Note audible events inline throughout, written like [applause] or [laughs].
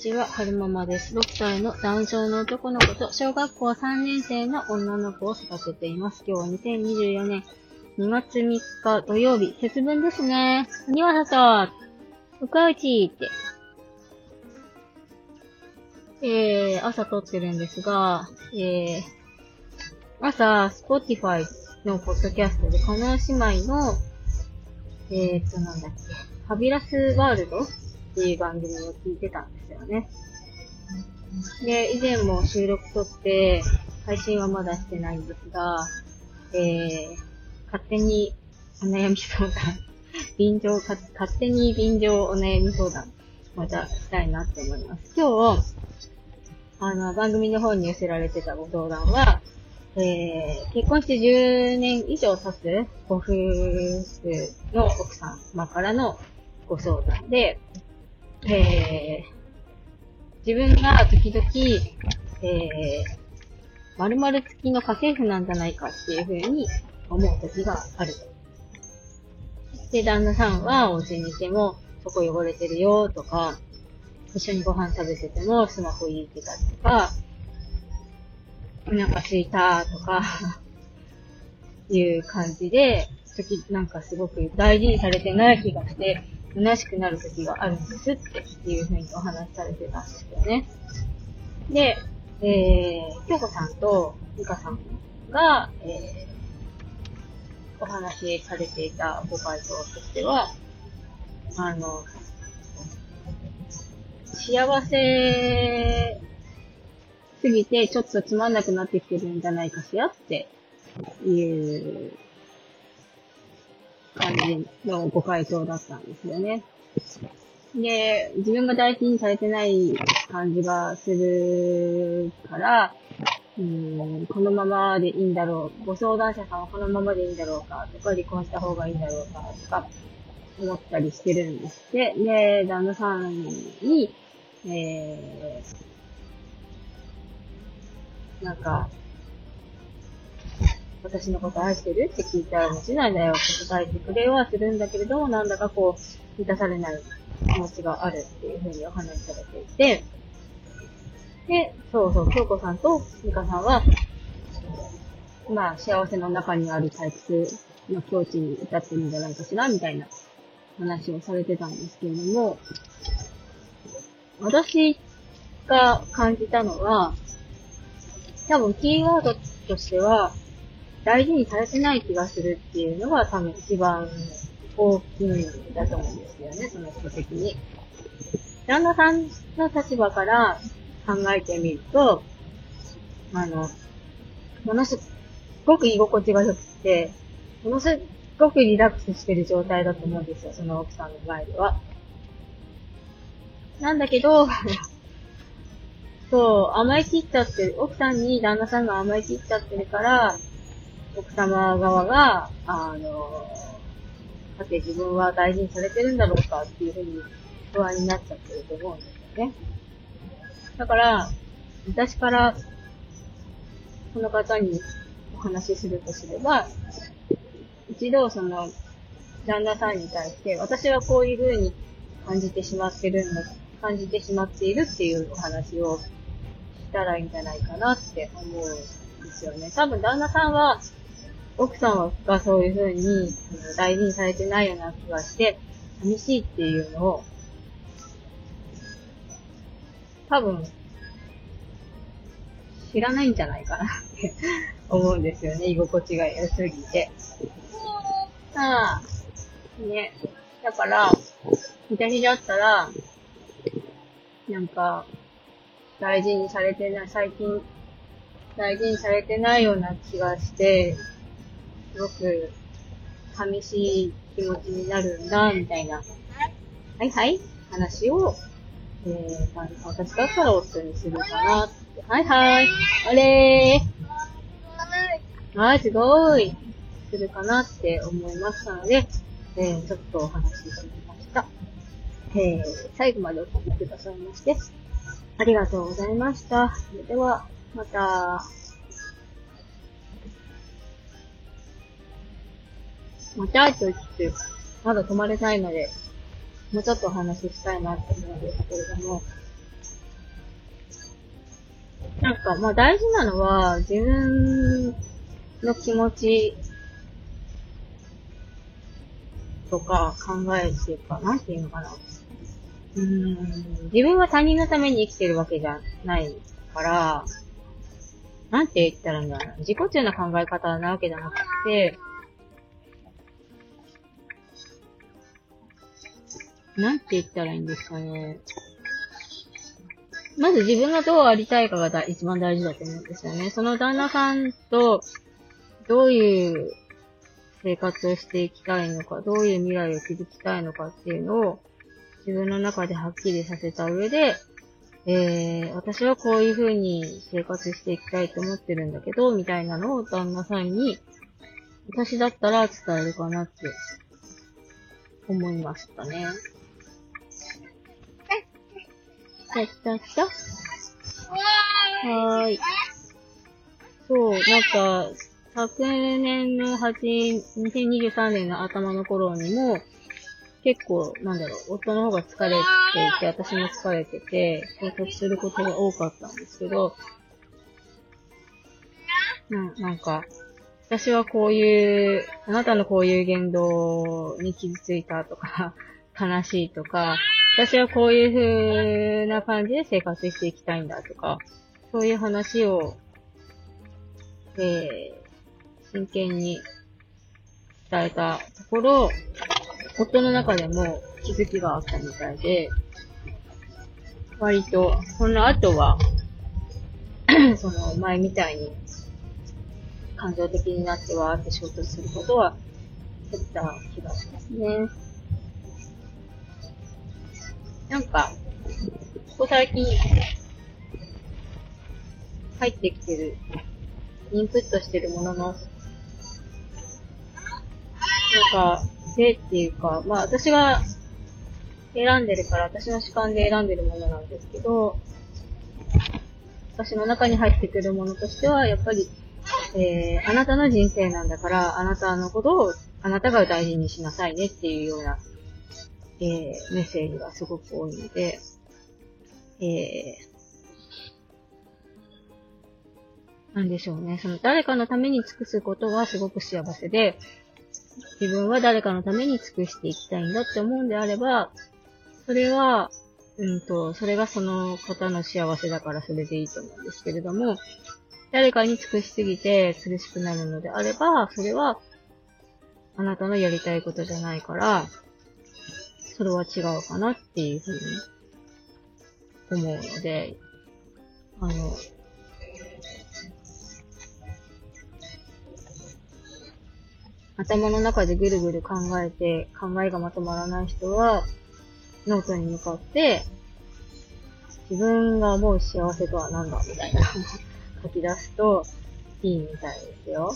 ちは、はるままです。6歳の男性の男の子と小学校3年生の女の子を育てています。今日は2024年2月3日土曜日、節分ですね。にわさと、うかうちって。えー、朝撮ってるんですが、えー、朝、Spotify のポッドキャストで、カナ姉妹の、えーっと、なんだっけ、ファビラスワールドっていう番組を聞いてたんですよね。で、以前も収録撮って、配信はまだしてないんですが、えー、勝手にお悩み相談、[laughs] 便乗、勝手に便乗お悩み相談、またしたいなって思います。今日、あの、番組の方に寄せられてたご相談は、えー、結婚して10年以上経つご夫婦の奥様からのご相談で、えー、自分が時々、えー、〇〇付きの家政婦なんじゃないかっていうふうに思う時がある。で、旦那さんはお家にいても、そこ汚れてるよとか、一緒にご飯食べててもスマホ入れてたとか、お腹空いたとか、いう感じで、時なんかすごく大事にされてない気がして、虚しくなる時があるんですっていうふうにお話しされてたんですよね。で、えー、京子さんと美香さんが、えー、お話しされていたご回答としては、あの、幸せすぎてちょっとつまんなくなってきてるんじゃないかしらっていう感じのご回答だったんですよね。で、自分が大事にされてない感じがするから、うん、このままでいいんだろう。ご相談者さんはこのままでいいんだろうかとか、離婚した方がいいんだろうかとか、思ったりしてるんですって。で、旦那さんに、えー、なんか、私のこと愛してるって聞いたらもちろんだよって答えてくれはするんだけれども、なんだかこう、満たされない気持ちがあるっていうふうにお話しされていて、で、そうそう、京子さんと美香さんは、まあ、幸せの中にある退屈の境地に至ってるんじゃないかしら、みたいな話をされてたんですけれども、私が感じたのは、多分キーワードとしては、大事にされてない気がするっていうのが多分一番大きいんだと思うんですよね、その人的に。旦那さんの立場から考えてみると、あの、ものすごく居心地が良くて、ものすごくリラックスしてる状態だと思うんですよ、その奥さんの前では。なんだけど、[laughs] そう、甘え切っちゃってる、奥さんに旦那さんが甘え切っちゃってるから、奥様側が、あの、さて自分は大事にされてるんだろうかっていうふうに不安になっちゃってると思うんですよね。だから、私から、この方にお話しするとすれば、一度その、旦那さんに対して、私はこういう風に感じてしまってるんだ、感じてしまっているっていうお話をしたらいいんじゃないかなって思うんですよね。多分旦那さんは、奥さんがそういう風に大事にされてないような気がして、寂しいっていうのを、多分、知らないんじゃないかなって [laughs] 思うんですよね。居心地が良すぎて。ああ、ね。だから、私だったら、なんか、大事にされてない、最近、大事にされてないような気がして、すごく、寂しい気持ちになるんだ、みたいな、はいはい、話を、えー、私だったら夫にするかなって。はいはい、あれー。はい、すごい。するかなって思いましたので、えー、ちょっとお話ししてみました。えー、最後までお聞きくださいまして、ありがとうございました。それでは、また。またいと言って、まだ止まれないので、もうちょっとお話ししたいなって思うんですけれども、なんか、まあ大事なのは、自分の気持ちとか考えっていうか、なんていうのかな。うん、自分は他人のために生きてるわけじゃないから、なんて言ったらいいんだろうな。自己中な考え方なわけじゃなくて、なんて言ったらいいんですかね。まず自分がどうありたいかが一番大事だと思うんですよね。その旦那さんと、どういう生活をしていきたいのか、どういう未来を築きたいのかっていうのを、自分の中ではっきりさせた上で、えー、私はこういう風に生活していきたいと思ってるんだけど、みたいなのを旦那さんに、私だったら伝えるかなって思いましたね。ちゃったったはーい。そう、なんか、昨年の8、2023年の頭の頃にも、結構、なんだろう、夫の方が疲れていて、私も疲れてて、生活することが多かったんですけど、ななんか、私はこういう、あなたのこういう言動に傷ついたとか、悲しいとか、私はこういう風な感じで生活していきたいんだとか、そういう話を、えー、真剣に伝えたところ、夫の中でも気づきがあったみたいで、割と、その後は、[clears throat] その前みたいに感情的になってわーって衝突することは減った気がしますね。なんか、ここ最近、入ってきてる、インプットしてるものの、なんか、でっていうか、まあ私が選んでるから、私の主観で選んでるものなんですけど、私の中に入ってくるものとしては、やっぱり、えー、あなたの人生なんだから、あなたのことを、あなたが大事にしなさいねっていうような、えー、メッセージがすごく多いので、えー、なんでしょうね。その誰かのために尽くすことはすごく幸せで、自分は誰かのために尽くしていきたいんだって思うんであれば、それは、うんと、それがその方の幸せだからそれでいいと思うんですけれども、誰かに尽くしすぎて苦しくなるのであれば、それは、あなたのやりたいことじゃないから、それは違うかなっていうふうに思うので、あの、頭の中でぐるぐる考えて、考えがまとまらない人は、ノートに向かって、自分が思う幸せとは何だみたいな書き出すといいみたいですよ。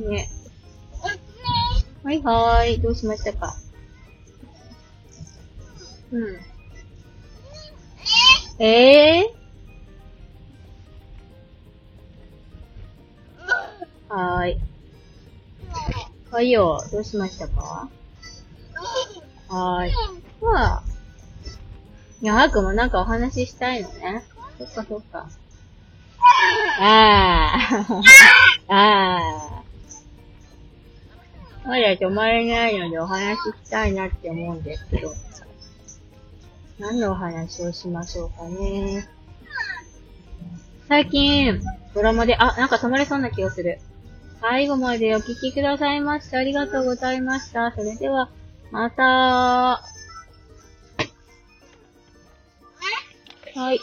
ね。はいはーい。どうしましたか？うん。ええー？はーい。はいよ、どうしましたか？はーい。まあ。いや、はくもなんかお話ししたいのね。そっかそっか。あー。[laughs] あー。まだ止まれないのでお話ししたいなって思うんですけど。何のお話をしましょうかね。最近、ドラマで、あ、なんか止まれそうな気がする。最後までお聞きくださいましてありがとうございました。それでは、またはい。